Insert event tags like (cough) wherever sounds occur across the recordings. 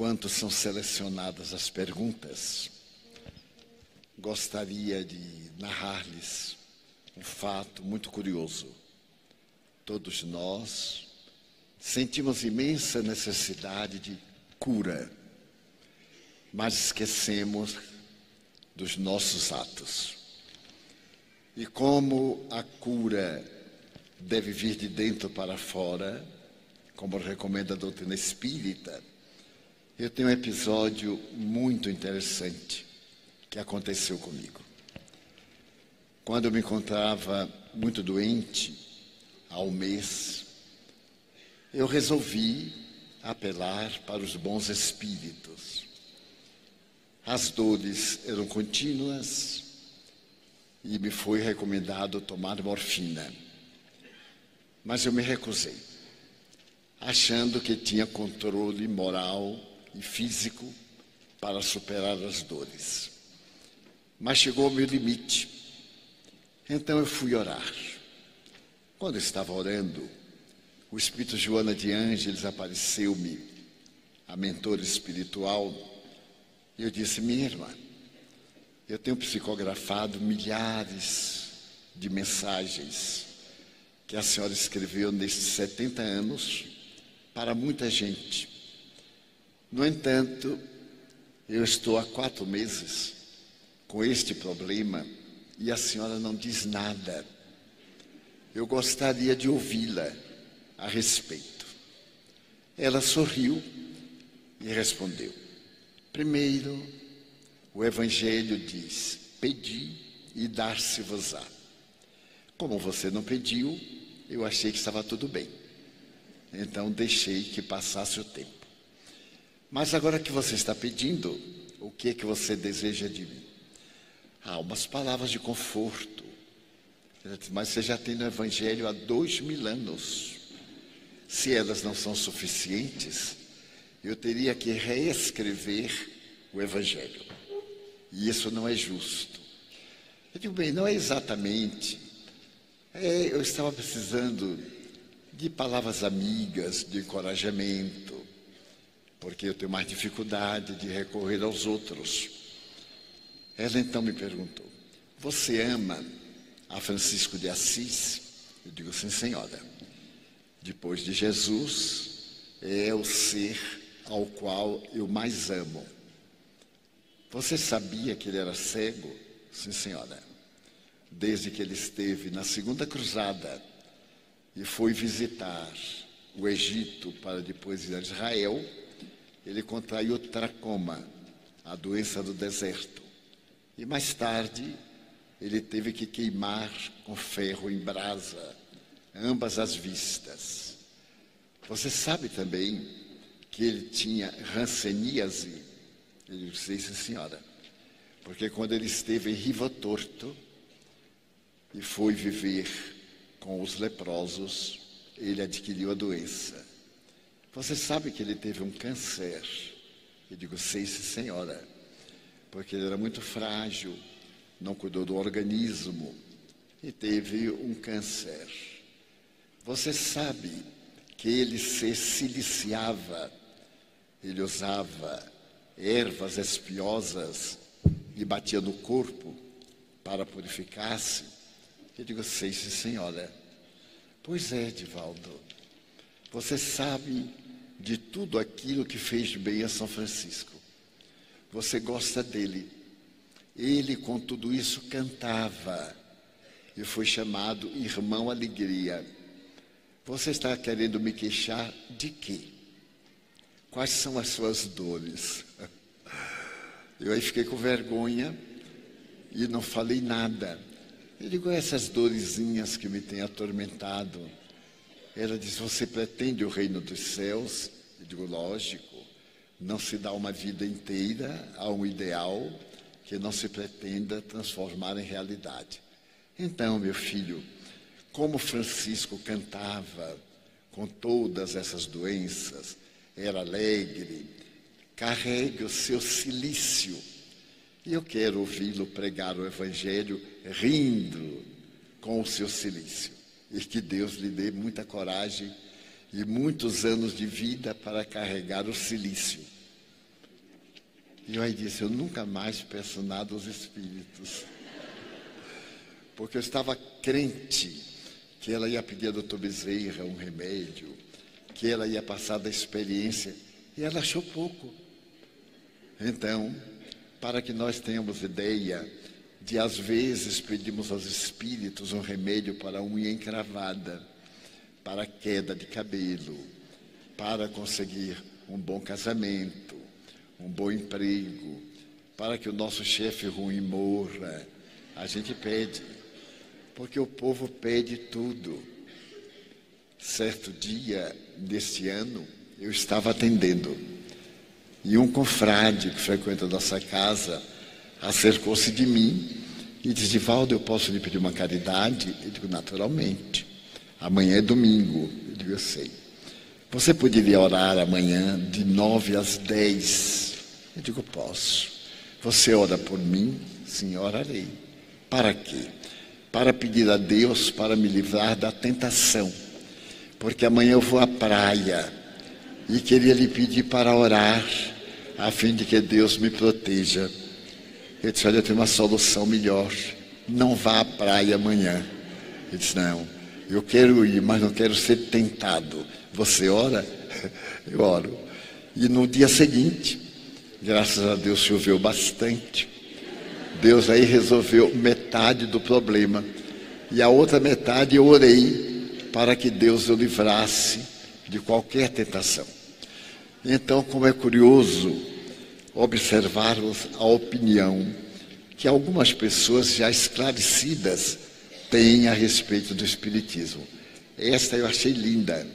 Enquanto são selecionadas as perguntas, gostaria de narrar-lhes um fato muito curioso. Todos nós sentimos imensa necessidade de cura, mas esquecemos dos nossos atos. E como a cura deve vir de dentro para fora, como recomenda a doutrina espírita, eu tenho um episódio muito interessante que aconteceu comigo. Quando eu me encontrava muito doente, há um mês, eu resolvi apelar para os bons espíritos. As dores eram contínuas e me foi recomendado tomar morfina. Mas eu me recusei achando que tinha controle moral e físico para superar as dores. Mas chegou ao meu limite. Então eu fui orar. Quando eu estava orando, o Espírito Joana de Ângeles apareceu-me, a mentora espiritual, e eu disse: Minha irmã, eu tenho psicografado milhares de mensagens que a senhora escreveu nesses 70 anos para muita gente. No entanto, eu estou há quatro meses com este problema e a senhora não diz nada. Eu gostaria de ouvi-la a respeito. Ela sorriu e respondeu: Primeiro, o Evangelho diz: Pedi e dar-se-vos-á. Como você não pediu, eu achei que estava tudo bem. Então deixei que passasse o tempo. Mas agora que você está pedindo, o que é que você deseja de mim? Ah, umas palavras de conforto. Mas você já tem no Evangelho há dois mil anos. Se elas não são suficientes, eu teria que reescrever o Evangelho. E isso não é justo. Eu digo, bem, não é exatamente. É, eu estava precisando de palavras amigas, de encorajamento, porque eu tenho mais dificuldade de recorrer aos outros. Ela então me perguntou: Você ama a Francisco de Assis? Eu digo: Sim, senhora. Depois de Jesus, é o ser ao qual eu mais amo. Você sabia que ele era cego? Sim, senhora. Desde que ele esteve na segunda cruzada, e foi visitar o Egito para depois ir a Israel, ele contraiu tracoma, a doença do deserto. E mais tarde, ele teve que queimar com ferro em brasa ambas as vistas. Você sabe também que ele tinha ranceníase? Ele disse, sim, senhora. Porque quando ele esteve em Riva Torto e foi viver com os leprosos, ele adquiriu a doença. Você sabe que ele teve um câncer? Eu digo, sei, senhora, porque ele era muito frágil, não cuidou do organismo e teve um câncer. Você sabe que ele se siliciava, ele usava ervas espiosas e batia no corpo para purificar-se? Eu digo, sei, sim, senhora. Pois é, Divaldo. Você sabe de tudo aquilo que fez bem a São Francisco. Você gosta dele. Ele, com tudo isso, cantava e foi chamado Irmão Alegria. Você está querendo me queixar de quê? Quais são as suas dores? (laughs) Eu aí fiquei com vergonha e não falei nada. Eu digo, essas dorezinhas que me têm atormentado. Ela diz, você pretende o reino dos céus? Eu digo, lógico. Não se dá uma vida inteira a um ideal que não se pretenda transformar em realidade. Então, meu filho, como Francisco cantava com todas essas doenças, era alegre, carregue o seu silício e eu quero ouvi-lo pregar o Evangelho rindo com o seu silício. E que Deus lhe dê muita coragem e muitos anos de vida para carregar o silício. E eu aí disse: Eu nunca mais peço nada aos espíritos. Porque eu estava crente que ela ia pedir a doutor Bezerra um remédio, que ela ia passar da experiência, e ela achou pouco. Então, para que nós tenhamos ideia de, às vezes, pedimos aos espíritos um remédio para unha encravada, para queda de cabelo, para conseguir um bom casamento, um bom emprego, para que o nosso chefe ruim morra. A gente pede, porque o povo pede tudo. Certo dia deste ano, eu estava atendendo e um confrade que frequenta nossa casa acercou-se de mim e disse: Valdo, eu posso lhe pedir uma caridade? Eu digo: naturalmente. Amanhã é domingo. Eu digo: eu sei. Você poderia orar amanhã de nove às dez? Eu digo: posso. Você ora por mim? Sim, orarei. Para quê? Para pedir a Deus para me livrar da tentação. Porque amanhã eu vou à praia e queria lhe pedir para orar, a fim de que Deus me proteja. Eu disse: Olha, eu tenho uma solução melhor. Não vá à praia amanhã. Ele disse: Não, eu quero ir, mas não quero ser tentado. Você ora? (laughs) Eu oro. E no dia seguinte, graças a Deus choveu bastante. Deus aí resolveu metade do problema. E a outra metade eu orei para que Deus o livrasse de qualquer tentação. Então, como é curioso observarmos a opinião que algumas pessoas já esclarecidas têm a respeito do Espiritismo. Esta eu achei linda.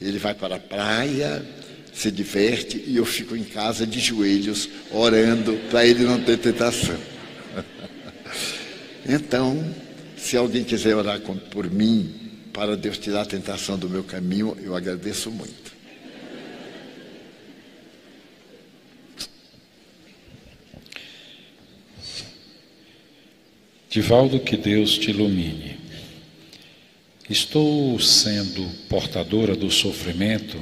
Ele vai para a praia, se diverte e eu fico em casa de joelhos orando para ele não ter tentação. (laughs) então, se alguém quiser orar por mim, para Deus tirar a tentação do meu caminho, eu agradeço muito. Divaldo, que Deus te ilumine. Estou sendo portadora do sofrimento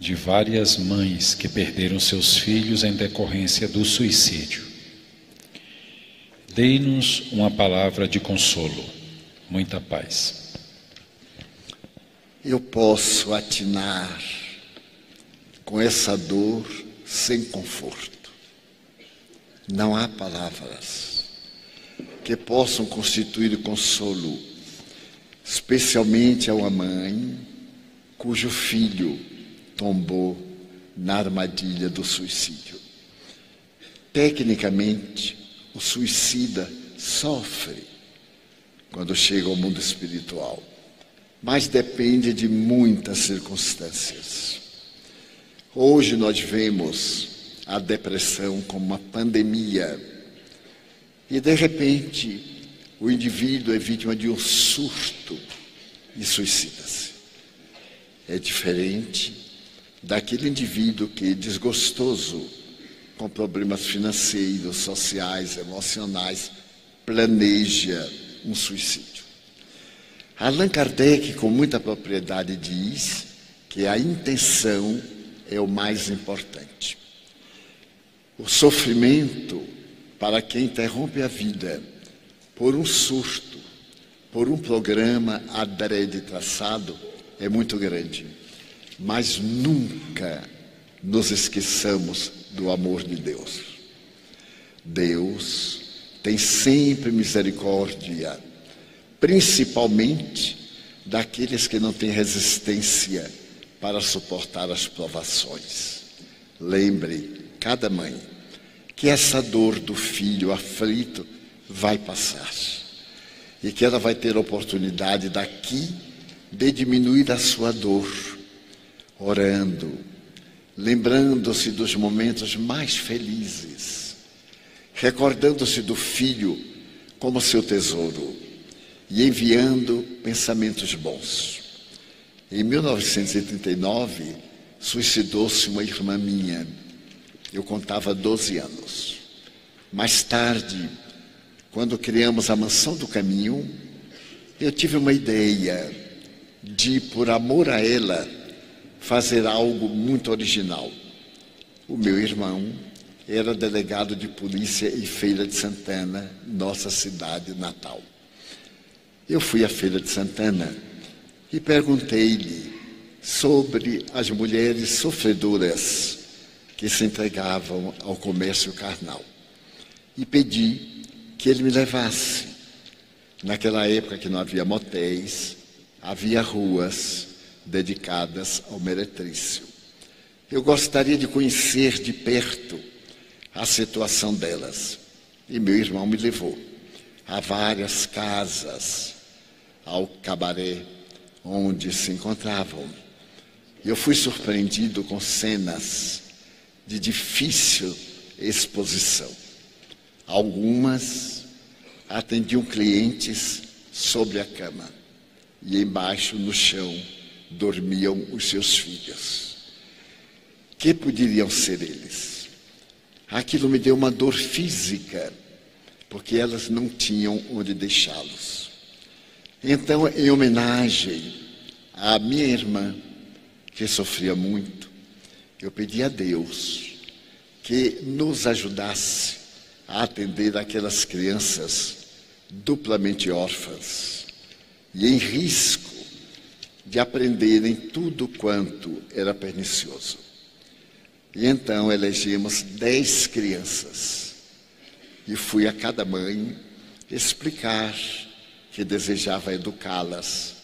de várias mães que perderam seus filhos em decorrência do suicídio. Dei-nos uma palavra de consolo, muita paz. Eu posso atinar com essa dor sem conforto. Não há palavras que possam constituir consolo, especialmente a uma mãe cujo filho tombou na armadilha do suicídio. Tecnicamente, o suicida sofre quando chega ao mundo espiritual, mas depende de muitas circunstâncias. Hoje nós vemos a depressão como uma pandemia e de repente, o indivíduo é vítima de um surto e suicida-se. É diferente daquele indivíduo que, desgostoso com problemas financeiros, sociais, emocionais, planeja um suicídio. Allan Kardec, com muita propriedade, diz que a intenção é o mais importante. O sofrimento para quem interrompe a vida por um surto, por um programa adrede traçado, é muito grande. Mas nunca nos esqueçamos do amor de Deus. Deus tem sempre misericórdia, principalmente daqueles que não têm resistência para suportar as provações. Lembre, cada mãe, que essa dor do filho aflito vai passar e que ela vai ter oportunidade daqui de diminuir a sua dor, orando, lembrando-se dos momentos mais felizes, recordando-se do filho como seu tesouro e enviando pensamentos bons. Em 1939, suicidou-se uma irmã minha eu contava 12 anos. Mais tarde, quando criamos a Mansão do Caminho, eu tive uma ideia de, por amor a ela, fazer algo muito original. O meu irmão era delegado de polícia em Feira de Santana, nossa cidade natal. Eu fui à Feira de Santana e perguntei-lhe sobre as mulheres sofredoras que se entregavam ao comércio carnal. E pedi que ele me levasse. Naquela época que não havia motéis, havia ruas dedicadas ao meretrício. Eu gostaria de conhecer de perto a situação delas. E meu irmão me levou a várias casas, ao cabaré onde se encontravam. Eu fui surpreendido com cenas de difícil exposição. Algumas atendiam clientes sobre a cama e embaixo no chão dormiam os seus filhos. Que poderiam ser eles? Aquilo me deu uma dor física, porque elas não tinham onde deixá-los. Então, em homenagem à minha irmã, que sofria muito, eu pedi a Deus que nos ajudasse a atender aquelas crianças duplamente órfãs e em risco de aprenderem tudo quanto era pernicioso. E então elegemos dez crianças e fui a cada mãe explicar que desejava educá-las,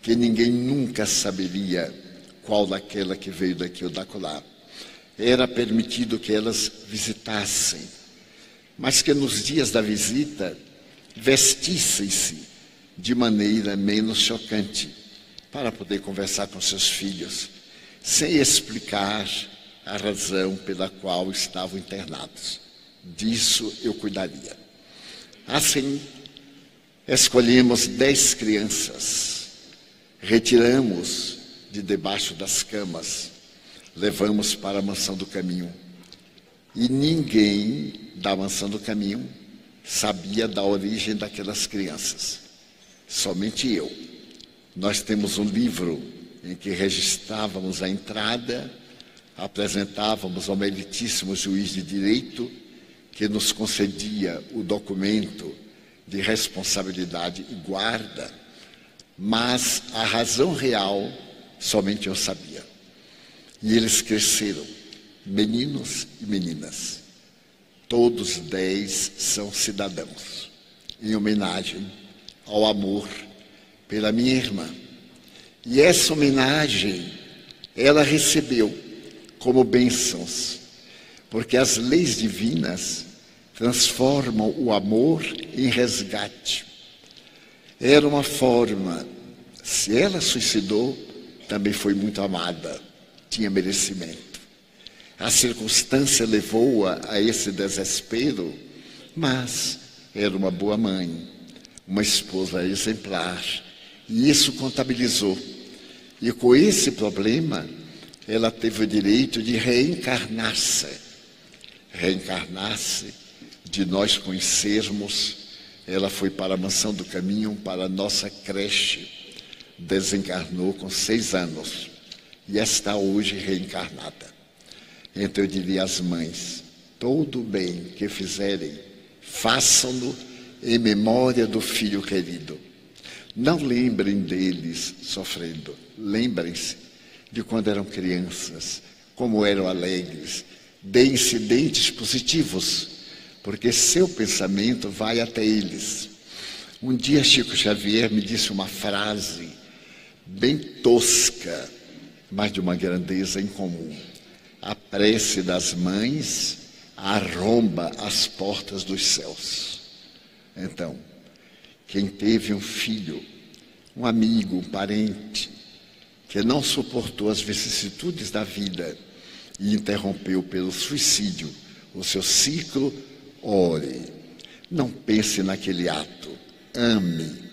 que ninguém nunca saberia qual daquela que veio daqui ou dacolá. Era permitido que elas visitassem, mas que nos dias da visita vestissem-se de maneira menos chocante para poder conversar com seus filhos, sem explicar a razão pela qual estavam internados. Disso eu cuidaria. Assim, escolhemos dez crianças, retiramos de debaixo das camas, levamos para a mansão do caminho. E ninguém da mansão do caminho sabia da origem daquelas crianças. Somente eu. Nós temos um livro em que registrávamos a entrada, apresentávamos ao meritíssimo juiz de direito, que nos concedia o documento de responsabilidade e guarda, mas a razão real somente eu sabia. E eles cresceram, meninos e meninas. Todos dez são cidadãos, em homenagem ao amor pela minha irmã. E essa homenagem ela recebeu como bênçãos, porque as leis divinas transformam o amor em resgate. Era uma forma, se ela suicidou, também foi muito amada, tinha merecimento. A circunstância levou-a a esse desespero, mas era uma boa mãe, uma esposa exemplar, e isso contabilizou. E com esse problema, ela teve o direito de reencarnar-se. Reencarnar-se, de nós conhecermos, ela foi para a mansão do caminho, para a nossa creche. Desencarnou com seis anos e está hoje reencarnada. Então eu diria às mães: todo o bem que fizerem, façam-no em memória do filho querido. Não lembrem deles sofrendo, lembrem-se de quando eram crianças, como eram alegres, de incidentes positivos, porque seu pensamento vai até eles. Um dia Chico Xavier me disse uma frase bem tosca, mas de uma grandeza incomum. A prece das mães arromba as portas dos céus. Então, quem teve um filho, um amigo, um parente, que não suportou as vicissitudes da vida e interrompeu pelo suicídio o seu ciclo, ore. Não pense naquele ato, ame.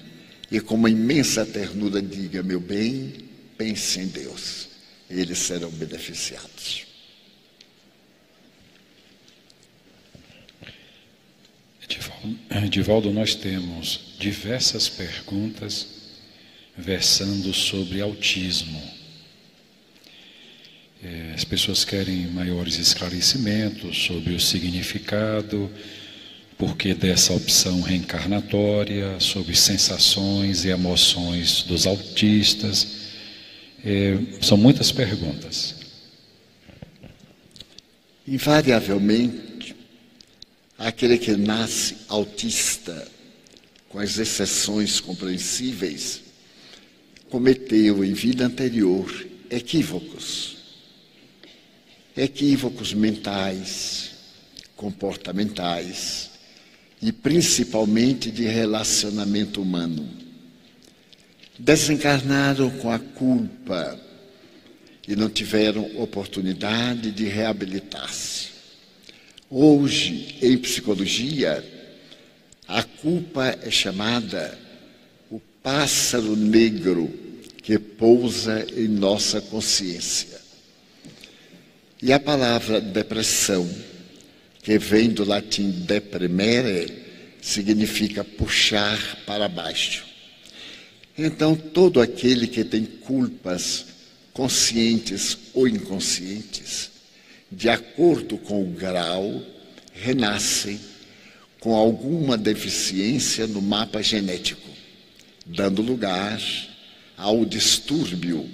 E com uma imensa ternura diga, meu bem, pense em Deus. Eles serão beneficiados. Divaldo, nós temos diversas perguntas versando sobre autismo. É, as pessoas querem maiores esclarecimentos sobre o significado, porquê dessa opção reencarnatória, sobre sensações e emoções dos autistas. É, são muitas perguntas. Invariavelmente, aquele que nasce autista, com as exceções compreensíveis, cometeu em vida anterior equívocos. Equívocos mentais, comportamentais e principalmente de relacionamento humano. Desencarnaram com a culpa e não tiveram oportunidade de reabilitar-se. Hoje, em psicologia, a culpa é chamada o pássaro negro que pousa em nossa consciência. E a palavra depressão, que vem do latim deprimere, significa puxar para baixo. Então, todo aquele que tem culpas conscientes ou inconscientes, de acordo com o grau, renascem com alguma deficiência no mapa genético, dando lugar ao distúrbio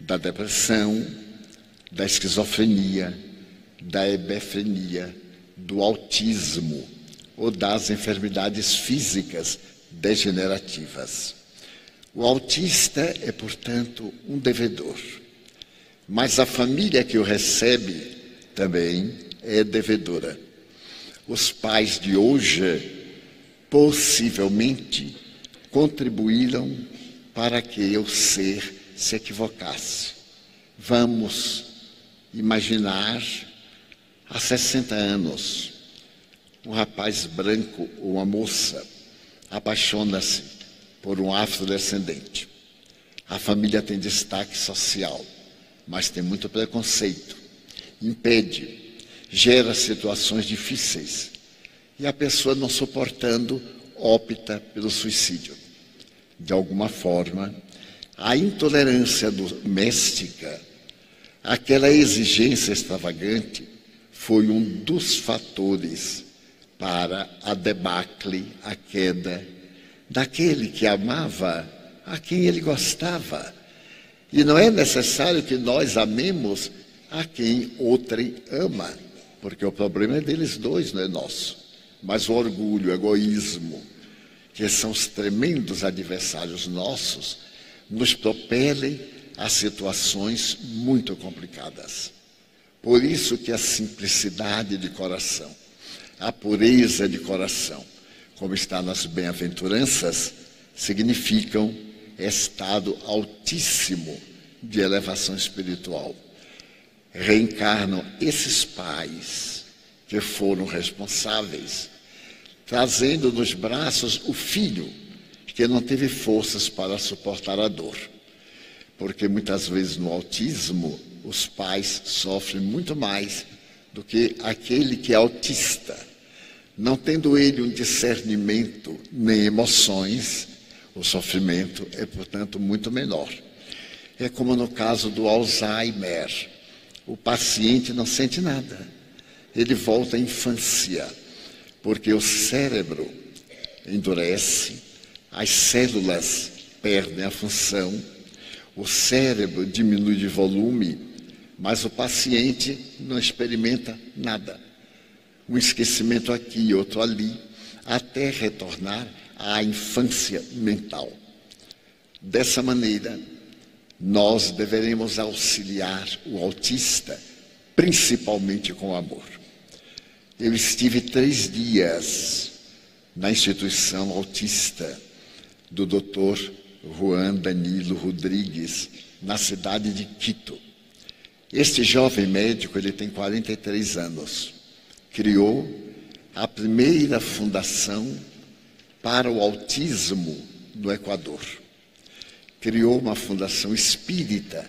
da depressão, da esquizofrenia, da hebefrenia, do autismo ou das enfermidades físicas degenerativas. O autista é, portanto, um devedor, mas a família que o recebe também é devedora. Os pais de hoje possivelmente contribuíram para que o ser se equivocasse. Vamos imaginar há 60 anos, um rapaz branco ou uma moça apaixona-se por um afrodescendente. A família tem destaque social, mas tem muito preconceito. Impede, gera situações difíceis. E a pessoa, não suportando, opta pelo suicídio. De alguma forma, a intolerância doméstica, aquela exigência extravagante, foi um dos fatores para a debacle, a queda daquele que amava a quem ele gostava. E não é necessário que nós amemos a quem outrem ama, porque o problema é deles dois, não é nosso. Mas o orgulho, o egoísmo, que são os tremendos adversários nossos, nos propelem a situações muito complicadas. Por isso que a simplicidade de coração, a pureza de coração, como está nas bem-aventuranças, significam estado altíssimo de elevação espiritual. Reencarnam esses pais que foram responsáveis, trazendo nos braços o filho que não teve forças para suportar a dor. Porque muitas vezes no autismo os pais sofrem muito mais do que aquele que é autista não tendo ele um discernimento nem emoções, o sofrimento é, portanto, muito menor. É como no caso do Alzheimer. O paciente não sente nada. Ele volta à infância, porque o cérebro endurece, as células perdem a função, o cérebro diminui de volume, mas o paciente não experimenta nada um esquecimento aqui, outro ali, até retornar à infância mental. Dessa maneira, nós deveremos auxiliar o autista, principalmente com amor. Eu estive três dias na instituição autista do Dr. Juan Danilo Rodrigues, na cidade de Quito. Este jovem médico, ele tem 43 anos criou a primeira fundação para o autismo no Equador. Criou uma fundação espírita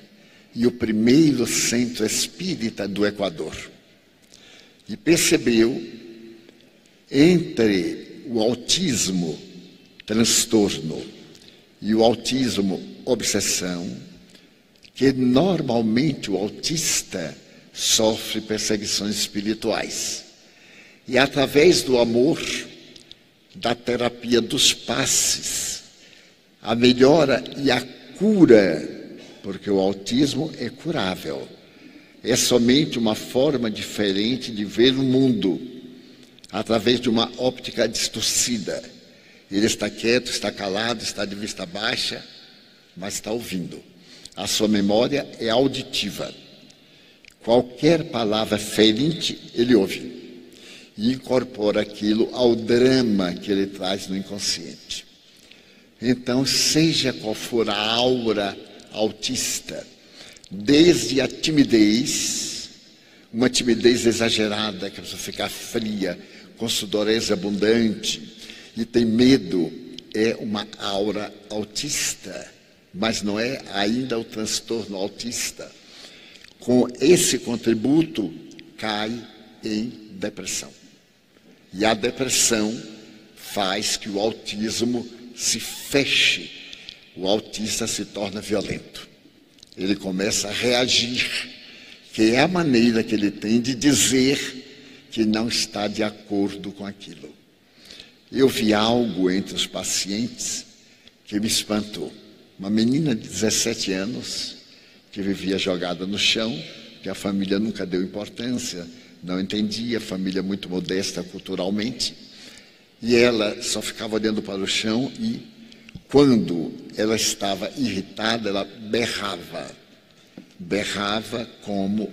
e o primeiro centro espírita do Equador. E percebeu entre o autismo, transtorno, e o autismo, obsessão, que normalmente o autista sofre perseguições espirituais. E através do amor, da terapia dos passes, a melhora e a cura, porque o autismo é curável. É somente uma forma diferente de ver o mundo, através de uma óptica distorcida. Ele está quieto, está calado, está de vista baixa, mas está ouvindo. A sua memória é auditiva. Qualquer palavra ferinte, ele ouve e incorpora aquilo ao drama que ele traz no inconsciente. Então, seja qual for a aura autista, desde a timidez, uma timidez exagerada, que a pessoa fica fria, com sudorese abundante e tem medo, é uma aura autista, mas não é ainda o transtorno autista. Com esse contributo, cai em depressão. E a depressão faz que o autismo se feche. O autista se torna violento. Ele começa a reagir, que é a maneira que ele tem de dizer que não está de acordo com aquilo. Eu vi algo entre os pacientes que me espantou. Uma menina de 17 anos que vivia jogada no chão, que a família nunca deu importância, não entendia, família muito modesta culturalmente, e ela só ficava olhando para o chão e, quando ela estava irritada, ela berrava. Berrava como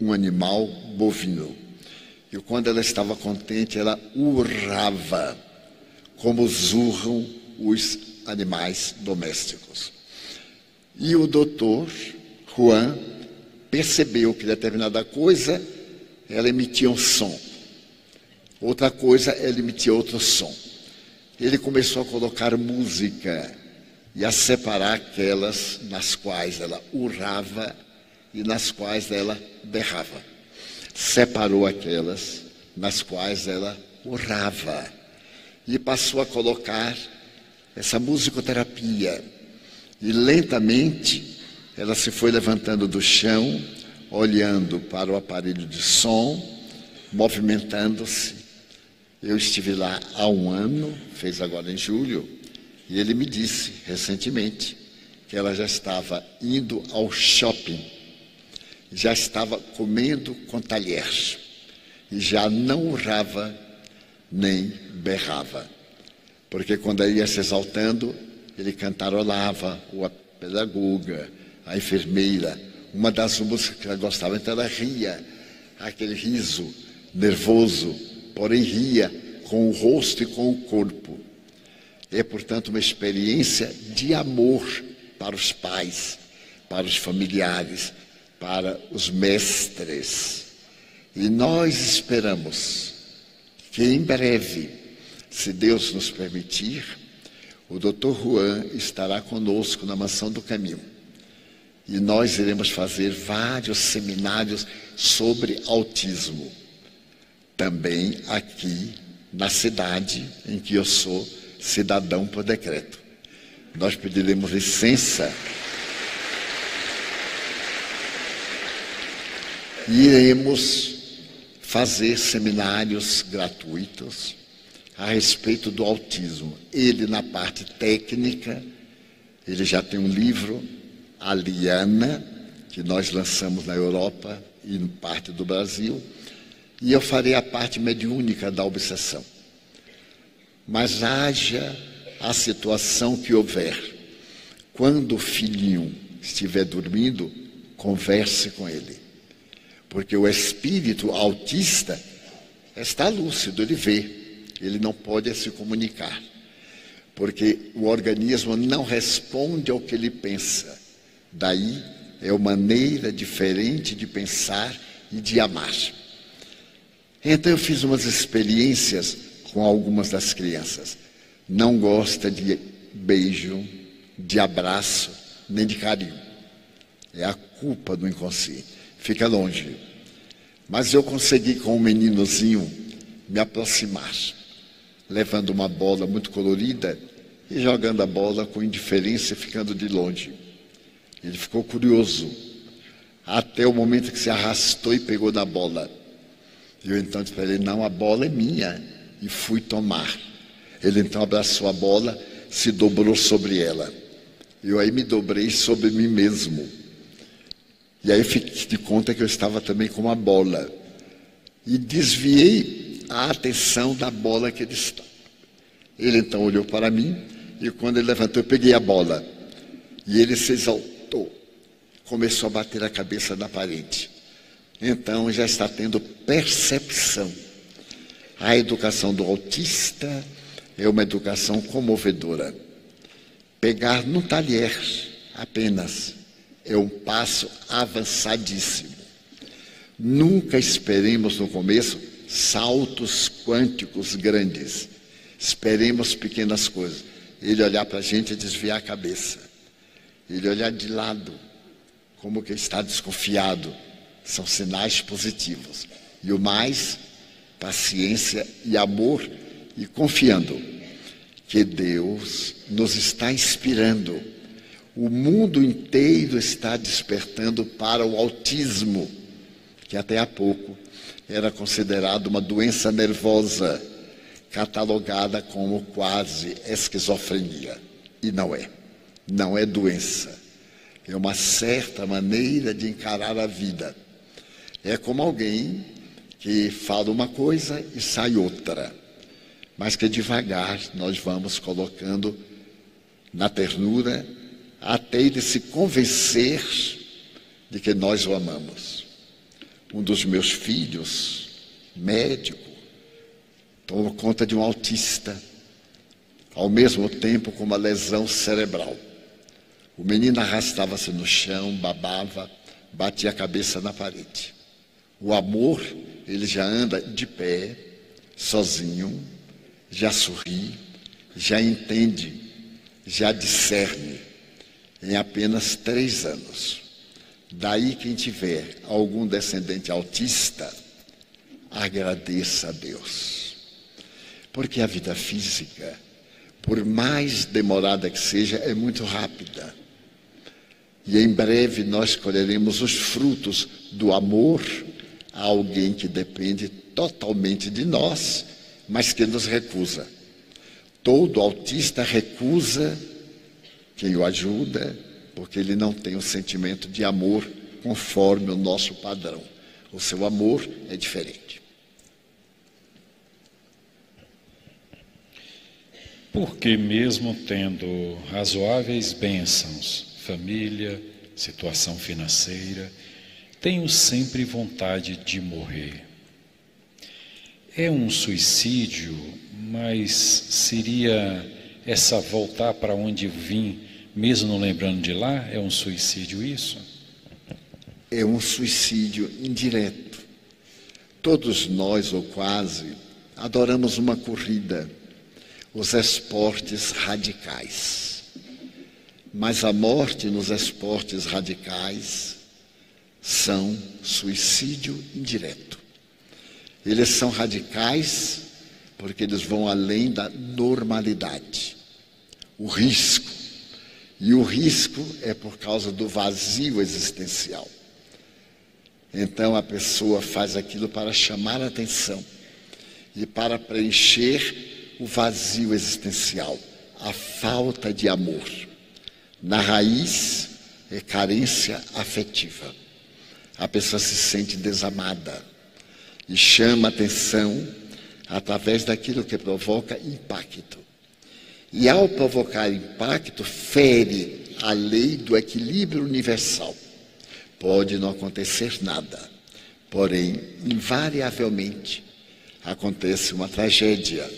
um animal bovino. E quando ela estava contente, ela urrava, como zurram os animais domésticos. E o doutor Juan percebeu que determinada coisa ela emitia um som. Outra coisa, ela emitia outro som. Ele começou a colocar música e a separar aquelas nas quais ela urrava e nas quais ela berrava. Separou aquelas nas quais ela urrava e passou a colocar essa musicoterapia. E lentamente ela se foi levantando do chão olhando para o aparelho de som, movimentando-se. Eu estive lá há um ano, fez agora em julho, e ele me disse recentemente que ela já estava indo ao shopping, já estava comendo com talheres, e já não urrava nem berrava. Porque quando ele ia se exaltando, ele cantarolava, ou a pedagoga, a enfermeira, uma das músicas que ela gostava, então ela ria, aquele riso nervoso, porém ria com o rosto e com o corpo. É, portanto, uma experiência de amor para os pais, para os familiares, para os mestres. E nós esperamos que em breve, se Deus nos permitir, o Dr. Juan estará conosco na Mansão do Caminho e nós iremos fazer vários seminários sobre autismo. Também aqui na cidade em que eu sou cidadão por decreto. Nós pediremos licença e iremos fazer seminários gratuitos a respeito do autismo. Ele na parte técnica, ele já tem um livro a Liana, que nós lançamos na Europa e em parte do Brasil, e eu farei a parte mediúnica da obsessão. Mas haja a situação que houver. Quando o filhinho estiver dormindo, converse com ele. Porque o espírito autista está lúcido, ele vê, ele não pode se comunicar. Porque o organismo não responde ao que ele pensa Daí é uma maneira diferente de pensar e de amar. Então eu fiz umas experiências com algumas das crianças. Não gosta de beijo, de abraço, nem de carinho. É a culpa do inconsciente. Fica longe. Mas eu consegui com um meninozinho me aproximar, levando uma bola muito colorida e jogando a bola com indiferença, ficando de longe. Ele ficou curioso, até o momento que se arrastou e pegou na bola. Eu então disse para ele: Não, a bola é minha. E fui tomar. Ele então abraçou a bola, se dobrou sobre ela. Eu aí me dobrei sobre mim mesmo. E aí fiquei de conta que eu estava também com uma bola. E desviei a atenção da bola que ele estava. Ele então olhou para mim e quando ele levantou, eu peguei a bola. E ele se exaltou, começou a bater a cabeça na parede. Então já está tendo percepção. A educação do autista é uma educação comovedora. Pegar no talher apenas é um passo avançadíssimo. Nunca esperemos no começo saltos quânticos grandes. Esperemos pequenas coisas. Ele olhar para a gente e desviar a cabeça. Ele olhar de lado, como que está desconfiado. São sinais positivos. E o mais, paciência e amor e confiando que Deus nos está inspirando. O mundo inteiro está despertando para o autismo, que até há pouco era considerado uma doença nervosa catalogada como quase esquizofrenia. E não é. Não é doença. É uma certa maneira de encarar a vida. É como alguém que fala uma coisa e sai outra. Mas que devagar nós vamos colocando na ternura até ele se convencer de que nós o amamos. Um dos meus filhos, médico, tomou conta de um autista, ao mesmo tempo com uma lesão cerebral. O menino arrastava-se no chão, babava, batia a cabeça na parede. O amor, ele já anda de pé, sozinho, já sorri, já entende, já discerne, em apenas três anos. Daí, quem tiver algum descendente autista, agradeça a Deus. Porque a vida física, por mais demorada que seja, é muito rápida. E em breve nós colheremos os frutos do amor a alguém que depende totalmente de nós, mas que nos recusa. Todo autista recusa quem o ajuda, porque ele não tem o sentimento de amor conforme o nosso padrão. O seu amor é diferente. Porque, mesmo tendo razoáveis bênçãos, família, situação financeira, tenho sempre vontade de morrer. É um suicídio, mas seria essa voltar para onde vim, mesmo não lembrando de lá? É um suicídio isso? É um suicídio indireto. Todos nós, ou quase, adoramos uma corrida os esportes radicais. Mas a morte nos esportes radicais são suicídio indireto. Eles são radicais porque eles vão além da normalidade. O risco. E o risco é por causa do vazio existencial. Então a pessoa faz aquilo para chamar a atenção e para preencher o vazio existencial, a falta de amor. Na raiz é carência afetiva. A pessoa se sente desamada e chama atenção através daquilo que provoca impacto. E ao provocar impacto, fere a lei do equilíbrio universal. Pode não acontecer nada, porém, invariavelmente, acontece uma tragédia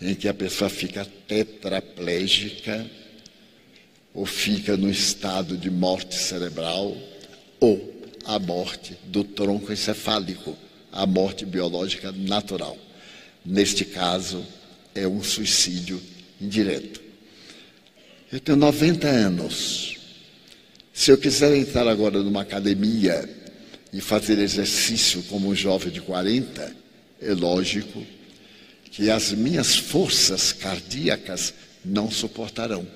em que a pessoa fica tetraplégica ou fica no estado de morte cerebral ou a morte do tronco encefálico, a morte biológica natural. Neste caso, é um suicídio indireto. Eu tenho 90 anos. Se eu quiser entrar agora numa academia e fazer exercício como um jovem de 40, é lógico que as minhas forças cardíacas não suportarão.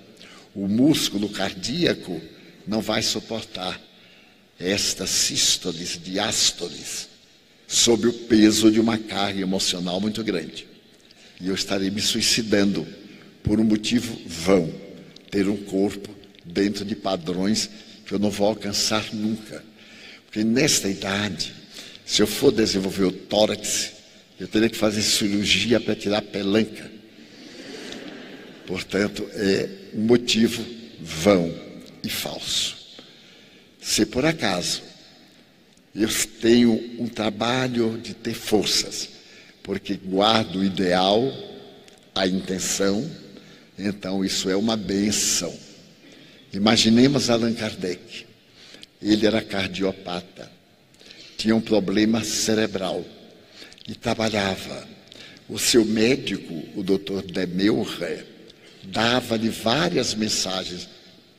O músculo cardíaco não vai suportar estas sístoles, diástoles, sob o peso de uma carga emocional muito grande. E eu estarei me suicidando por um motivo vão, ter um corpo dentro de padrões que eu não vou alcançar nunca. Porque nesta idade, se eu for desenvolver o tórax, eu teria que fazer cirurgia para tirar a pelanca. Portanto, é um motivo vão e falso. Se por acaso eu tenho um trabalho de ter forças, porque guardo o ideal, a intenção, então isso é uma benção. Imaginemos Allan Kardec. Ele era cardiopata, tinha um problema cerebral e trabalhava. O seu médico, o doutor Demeure, dava-lhe várias mensagens.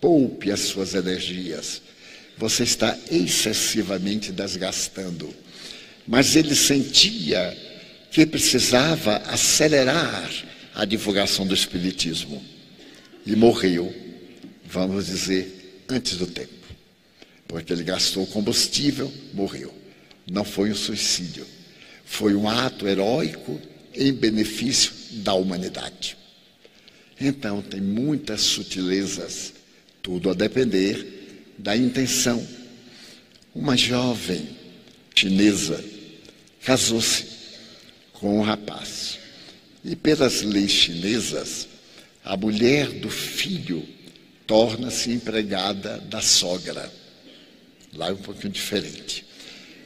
Poupe as suas energias. Você está excessivamente desgastando. Mas ele sentia que precisava acelerar a divulgação do Espiritismo. E morreu vamos dizer, antes do tempo. Porque ele gastou combustível, morreu. Não foi um suicídio. Foi um ato heróico em benefício da humanidade. Então, tem muitas sutilezas, tudo a depender da intenção. Uma jovem chinesa casou-se com um rapaz. E pelas leis chinesas, a mulher do filho torna-se empregada da sogra. Lá é um pouquinho diferente.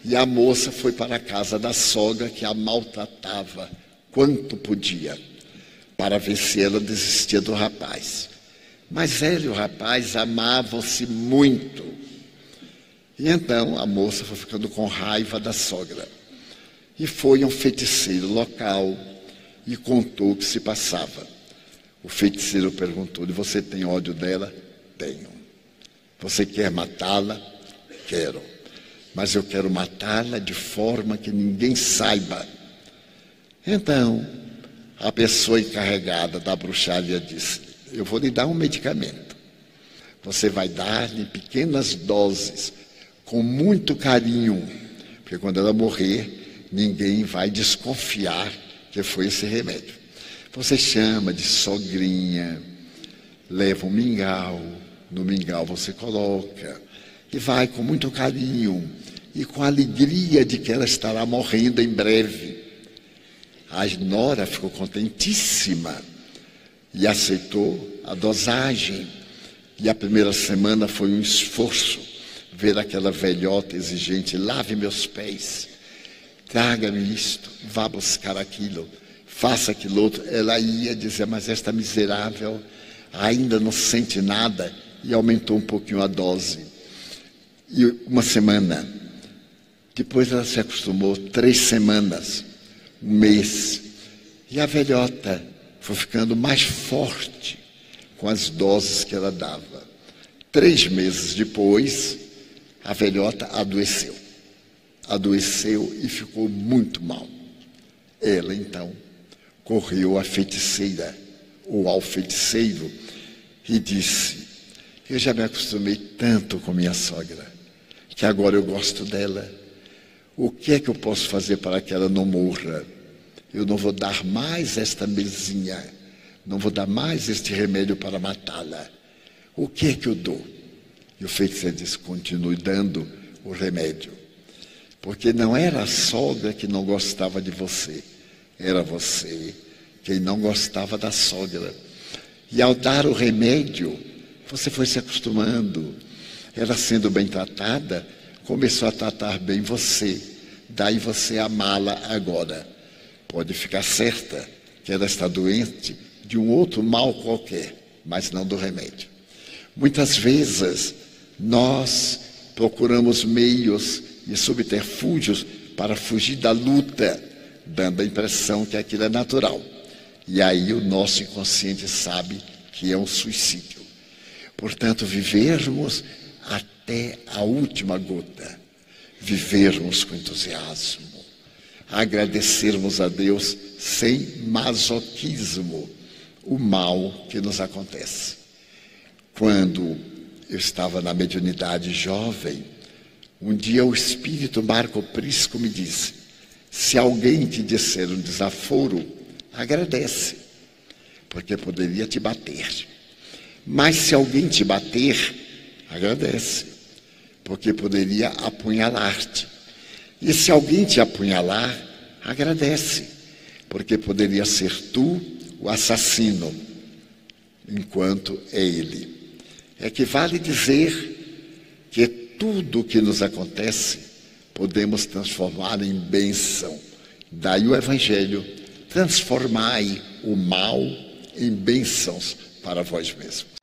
E a moça foi para a casa da sogra que a maltratava quanto podia, para ver se ela desistia do rapaz. Mas ela e o rapaz amavam-se muito. E então a moça foi ficando com raiva da sogra. E foi um feiticeiro local e contou o que se passava. O feiticeiro perguntou-lhe: Você tem ódio dela? Tenho. Você quer matá-la? Quero. Mas eu quero matá-la de forma que ninguém saiba. Então, a pessoa encarregada da bruxaria disse: Eu vou lhe dar um medicamento. Você vai dar-lhe pequenas doses, com muito carinho, porque quando ela morrer, ninguém vai desconfiar que foi esse remédio. Você chama de sogrinha, leva um mingau, no mingau você coloca, e vai com muito carinho e com alegria de que ela estará morrendo em breve. A Nora ficou contentíssima e aceitou a dosagem. E a primeira semana foi um esforço ver aquela velhota exigente: lave meus pés, traga-me isto, vá buscar aquilo faça aquilo outro. Ela ia dizer, mas esta miserável ainda não sente nada e aumentou um pouquinho a dose. E uma semana. Depois ela se acostumou, três semanas, um mês. E a velhota foi ficando mais forte com as doses que ela dava. Três meses depois, a velhota adoeceu. Adoeceu e ficou muito mal. Ela, então, correu à feiticeira ou ao feiticeiro e disse: Eu já me acostumei tanto com minha sogra, que agora eu gosto dela. O que é que eu posso fazer para que ela não morra? Eu não vou dar mais esta mesinha, não vou dar mais este remédio para matá-la. O que é que eu dou? E o feiticeiro disse: Continue dando o remédio. Porque não era a sogra que não gostava de você era você quem não gostava da sogra. E ao dar o remédio, você foi se acostumando. Ela sendo bem tratada, começou a tratar bem você. Daí você amá-la agora. Pode ficar certa que ela está doente de um outro mal qualquer, mas não do remédio. Muitas vezes nós procuramos meios e subterfúgios para fugir da luta dando a impressão que aquilo é natural. E aí o nosso inconsciente sabe que é um suicídio. Portanto, vivermos até a última gota, vivermos com entusiasmo, agradecermos a Deus sem masoquismo o mal que nos acontece. Quando eu estava na mediunidade jovem, um dia o espírito Marco Prisco me disse: se alguém te disser um desaforo, agradece, porque poderia te bater. Mas se alguém te bater, agradece, porque poderia apunhalar-te. E se alguém te apunhalar, agradece, porque poderia ser tu o assassino, enquanto é ele. É que vale dizer que tudo o que nos acontece podemos transformar em bênção. Daí o Evangelho: transformai o mal em bênçãos para vós mesmos.